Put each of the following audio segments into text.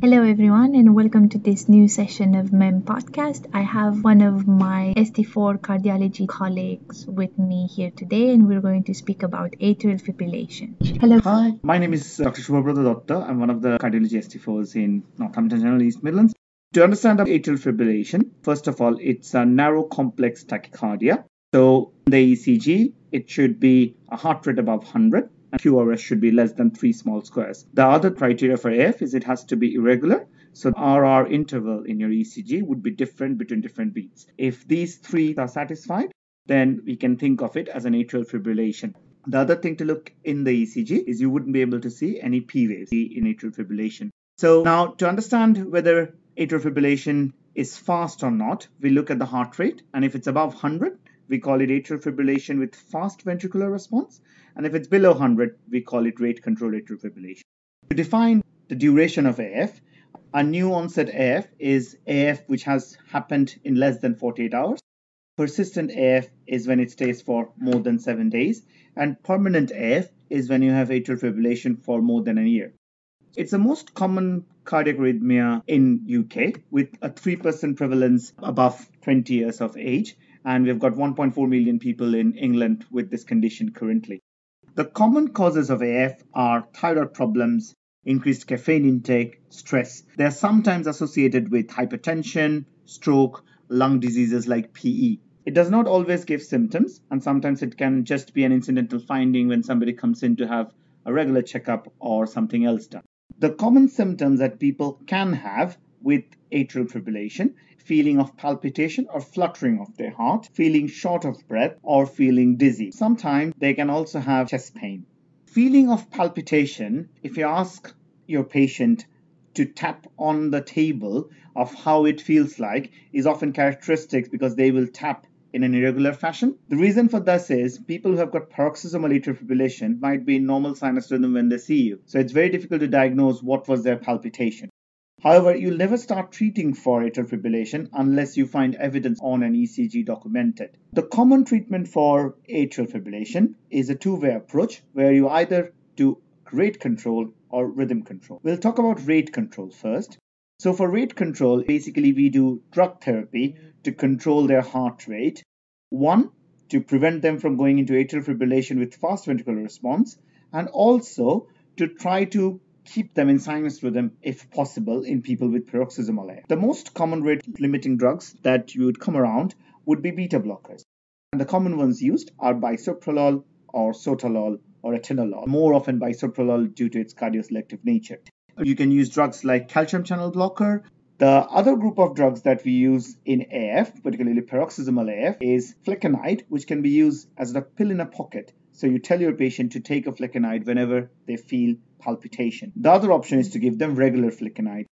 Hello, everyone, and welcome to this new session of MEM podcast. I have one of my ST4 cardiology colleagues with me here today, and we're going to speak about atrial fibrillation. Hello. Hi, my name is uh, Dr. Shubhabrata Datta. I'm one of the cardiology ST4s in Northampton General East Midlands. To understand atrial fibrillation, first of all, it's a narrow complex tachycardia. So, the ECG, it should be a heart rate above 100 and QRS should be less than 3 small squares. The other criteria for AF is it has to be irregular. So the RR interval in your ECG would be different between different beats. If these three are satisfied, then we can think of it as an atrial fibrillation. The other thing to look in the ECG is you wouldn't be able to see any P waves in atrial fibrillation. So now to understand whether atrial fibrillation is fast or not, we look at the heart rate and if it's above 100, we call it atrial fibrillation with fast ventricular response. And if it's below 100, we call it rate controlled atrial fibrillation. To define the duration of AF, a new onset AF is AF which has happened in less than 48 hours. Persistent AF is when it stays for more than seven days. And permanent AF is when you have atrial fibrillation for more than a year. It's the most common cardiac arrhythmia in UK with a 3% prevalence above 20 years of age and we've got 1.4 million people in England with this condition currently. The common causes of AF are thyroid problems, increased caffeine intake, stress. They are sometimes associated with hypertension, stroke, lung diseases like PE. It does not always give symptoms, and sometimes it can just be an incidental finding when somebody comes in to have a regular checkup or something else done. The common symptoms that people can have with atrial fibrillation feeling of palpitation or fluttering of their heart, feeling short of breath, or feeling dizzy. Sometimes they can also have chest pain. Feeling of palpitation, if you ask your patient to tap on the table of how it feels like, is often characteristic because they will tap in an irregular fashion. The reason for this is people who have got paroxysmal atrial fibrillation might be in normal sinus rhythm when they see you. So it's very difficult to diagnose what was their palpitation. However, you'll never start treating for atrial fibrillation unless you find evidence on an ECG documented. The common treatment for atrial fibrillation is a two-way approach where you either do rate control or rhythm control. We'll talk about rate control first. So for rate control, basically we do drug therapy to control their heart rate. One, to prevent them from going into atrial fibrillation with fast ventricular response, and also to try to keep them in sinus rhythm if possible in people with paroxysmal AF. The most common rate limiting drugs that you would come around would be beta blockers. And the common ones used are bisoprolol or sotalol or atenolol, more often bisoprolol due to its cardioselective nature. You can use drugs like calcium channel blocker. The other group of drugs that we use in AF, particularly paroxysmal AF, is flecainide, which can be used as a pill in a pocket. So you tell your patient to take a flecainide whenever they feel palpitation. The other option is to give them regular flecainide.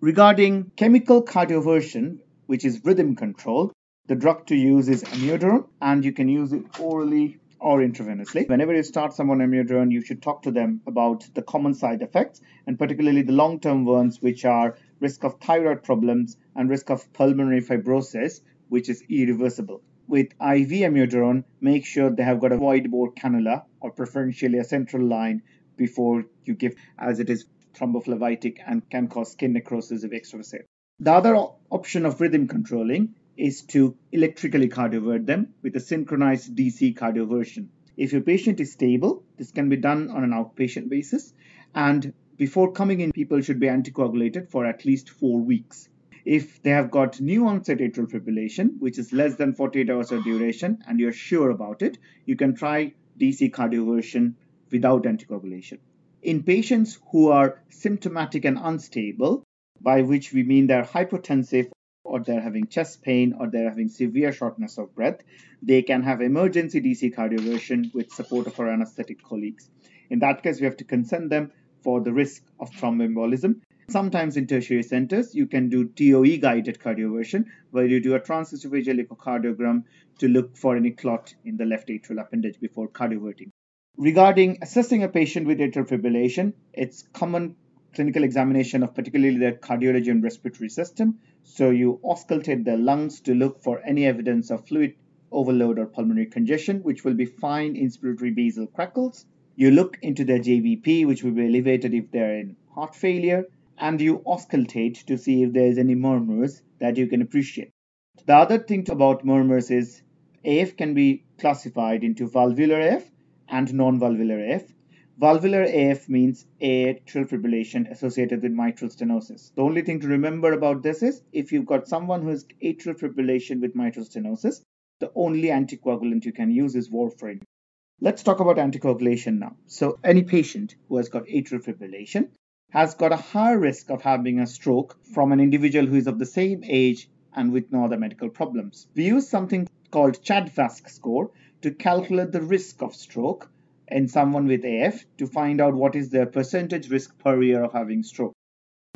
Regarding chemical cardioversion, which is rhythm control, the drug to use is amiodarone, and you can use it orally or intravenously. Whenever you start someone amiodarone, you should talk to them about the common side effects, and particularly the long-term ones, which are risk of thyroid problems and risk of pulmonary fibrosis, which is irreversible. With IV amiodarone, make sure they have got a wide bore cannula or preferentially a central line before you give, as it is thrombophlebitic and can cause skin necrosis if extravasate. The other option of rhythm controlling is to electrically cardiovert them with a synchronized DC cardioversion. If your patient is stable, this can be done on an outpatient basis, and before coming in, people should be anticoagulated for at least four weeks. If they have got new onset atrial fibrillation, which is less than 48 hours of duration, and you're sure about it, you can try DC cardioversion without anticoagulation. In patients who are symptomatic and unstable, by which we mean they're hypotensive or they're having chest pain or they're having severe shortness of breath, they can have emergency DC cardioversion with support of our anesthetic colleagues. In that case, we have to consent them for the risk of thromboembolism. Sometimes in tertiary centers, you can do TOE guided cardioversion, where you do a transesophageal echocardiogram to look for any clot in the left atrial appendage before cardioverting. Regarding assessing a patient with atrial fibrillation, it's common clinical examination of particularly their cardiology and respiratory system. So you auscultate their lungs to look for any evidence of fluid overload or pulmonary congestion, which will be fine inspiratory basal crackles. You look into their JVP, which will be elevated if they're in heart failure. And you auscultate to see if there's any murmurs that you can appreciate. The other thing about murmurs is AF can be classified into valvular AF and non-valvular AF. Valvular AF means atrial fibrillation associated with mitral stenosis. The only thing to remember about this is if you've got someone who has atrial fibrillation with mitral stenosis, the only anticoagulant you can use is warfarin. Let's talk about anticoagulation now. So any patient who has got atrial fibrillation has got a higher risk of having a stroke from an individual who is of the same age and with no other medical problems. We use something called CHA2DS2-VASc score to calculate the risk of stroke in someone with AF to find out what is their percentage risk per year of having stroke.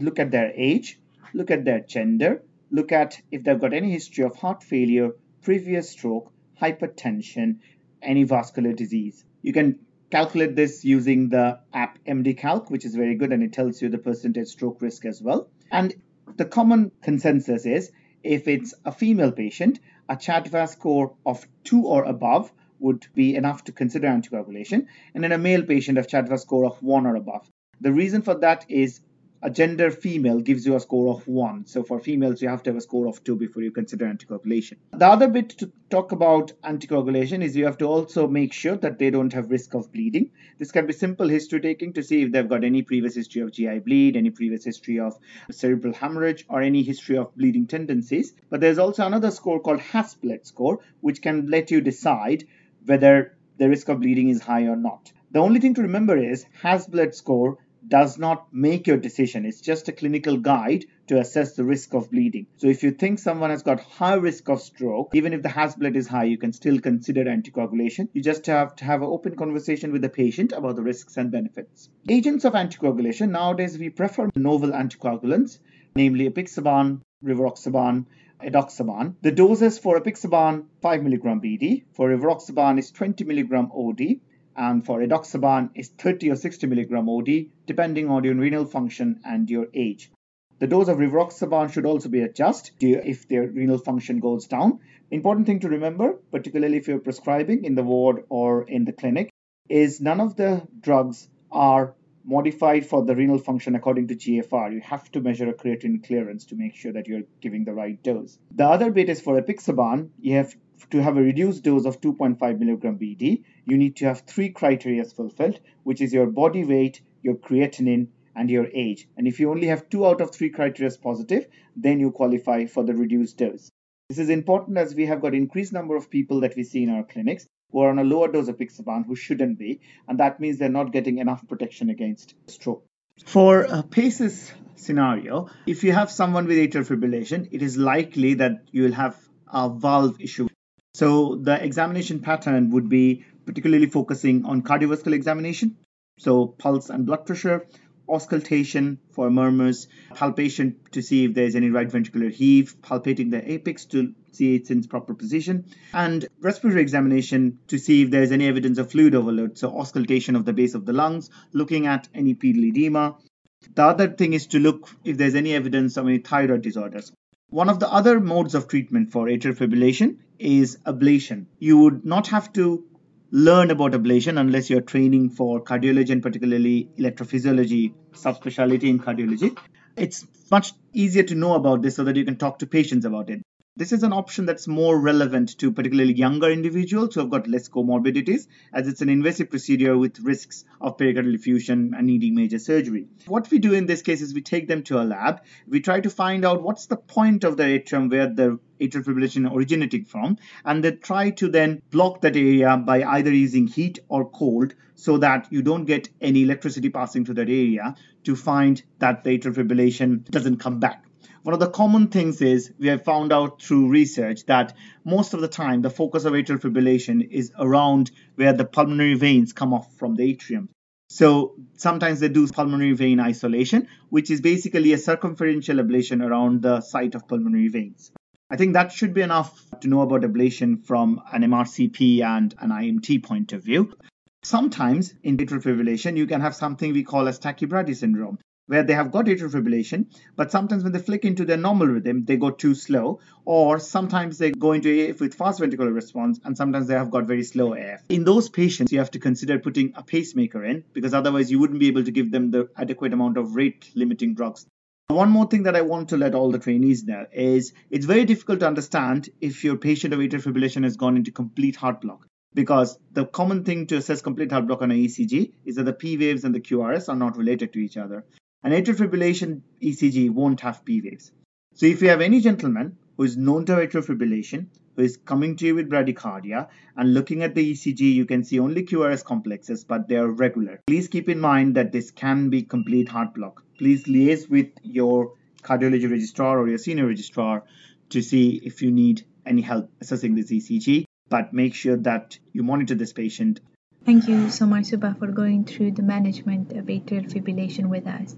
Look at their age, look at their gender, look at if they've got any history of heart failure, previous stroke, hypertension, any vascular disease. You can calculate this using the app MDCalc, which is very good and it tells you the percentage stroke risk as well. And the common consensus is if it's a female patient, a CHA2DS2-VASc score of 2 or above would be enough to consider anticoagulation, and in a male patient, a CHA2DS2-VASc score of 1 or above. The reason for that is a gender female gives you a score of 1. So for females, you have to have a score of 2 before you consider anticoagulation. The other bit to talk about anticoagulation is you have to also make sure that they don't have risk of bleeding. This can be simple history taking to see if they've got any previous history of GI bleed, any previous history of cerebral hemorrhage, or any history of bleeding tendencies. But there's also another score called HAS-BLED score, which can let you decide whether the risk of bleeding is high or not. The only thing to remember is HAS-BLED score does not make your decision. It's just a clinical guide to assess the risk of bleeding. So if you think someone has got high risk of stroke, even if the HAS-BLED is high, you can still consider anticoagulation. You just have to have an open conversation with the patient about the risks and benefits. Agents of anticoagulation, nowadays we prefer novel anticoagulants, namely apixaban, rivaroxaban, edoxaban. The doses for apixaban 5 mg BD, for rivaroxaban is 20 mg OD, and for edoxaban is 30 or 60 milligram OD, depending on your renal function and your age. The dose of rivaroxaban should also be adjusted if their renal function goes down. Important thing to remember, particularly if you're prescribing in the ward or in the clinic, is none of the drugs are modified for the renal function according to GFR. You have to measure a creatinine clearance to make sure that you're giving the right dose. The other bit is for apixaban, you have to have a reduced dose of 2.5 milligram BD, you need to have three criteria fulfilled, which is your body weight, your creatinine, and your age. And if you only have two out of three criteria positive, then you qualify for the reduced dose. This is important as we have got increased number of people that we see in our clinics who are on a lower dose of apixaban who shouldn't be, and that means they're not getting enough protection against stroke. For a PACES scenario, if you have someone with atrial fibrillation, it is likely that you will have a valve issue so the examination pattern would be particularly focusing on cardiovascular examination, so pulse and blood pressure, auscultation for murmurs, palpation to see if there's any right ventricular heave, palpating the apex to see it's in proper position, and respiratory examination to see if there's any evidence of fluid overload, so auscultation of the base of the lungs, looking at any pedal edema. The other thing is to look if there's any evidence of any thyroid disorders. One of the other modes of treatment for atrial fibrillation is ablation. You would not have to learn about ablation unless you're training for cardiology and particularly electrophysiology subspecialty in cardiology. It's much easier to know about this so that you can talk to patients about it. This is an option that's more relevant to particularly younger individuals who have got less comorbidities, as it's an invasive procedure with risks of pericardial effusion and needing major surgery. What we do in this case is we take them to a lab, we try to find out what's the point of the atrium where the atrial fibrillation originating from, and they try to then block that area by either using heat or cold so that you don't get any electricity passing through that area to find that the atrial fibrillation doesn't come back. One of the common things is we have found out through research that most of the time the focus of atrial fibrillation is around where the pulmonary veins come off from the atrium. So sometimes they do pulmonary vein isolation, which is basically a circumferential ablation around the site of pulmonary veins. I think that should be enough to know about ablation from an MRCP and an IMT point of view. Sometimes in atrial fibrillation, you can have something we call as tachybrady syndrome, where they have got atrial fibrillation, but sometimes when they flick into their normal rhythm, they go too slow, or sometimes they go into AF with fast ventricular response, and sometimes they have got very slow AF. In those patients, you have to consider putting a pacemaker in because otherwise you wouldn't be able to give them the adequate amount of rate limiting drugs. One more thing that I want to let all the trainees know is it's very difficult to understand if your patient of atrial fibrillation has gone into complete heart block because the common thing to assess complete heart block on an ECG is that the P waves and the QRS are not related to each other. An atrial fibrillation ECG won't have P waves. So if you have any gentleman who is known to have atrial fibrillation, who is coming to you with bradycardia, and looking at the ECG, you can see only QRS complexes, but they are regular. Please keep in mind that this can be complete heart block. Please liaise with your cardiology registrar or your senior registrar to see if you need any help assessing this ECG, but make sure that you monitor this patient Thank you so much, Subha, for going through the management of atrial fibrillation with us.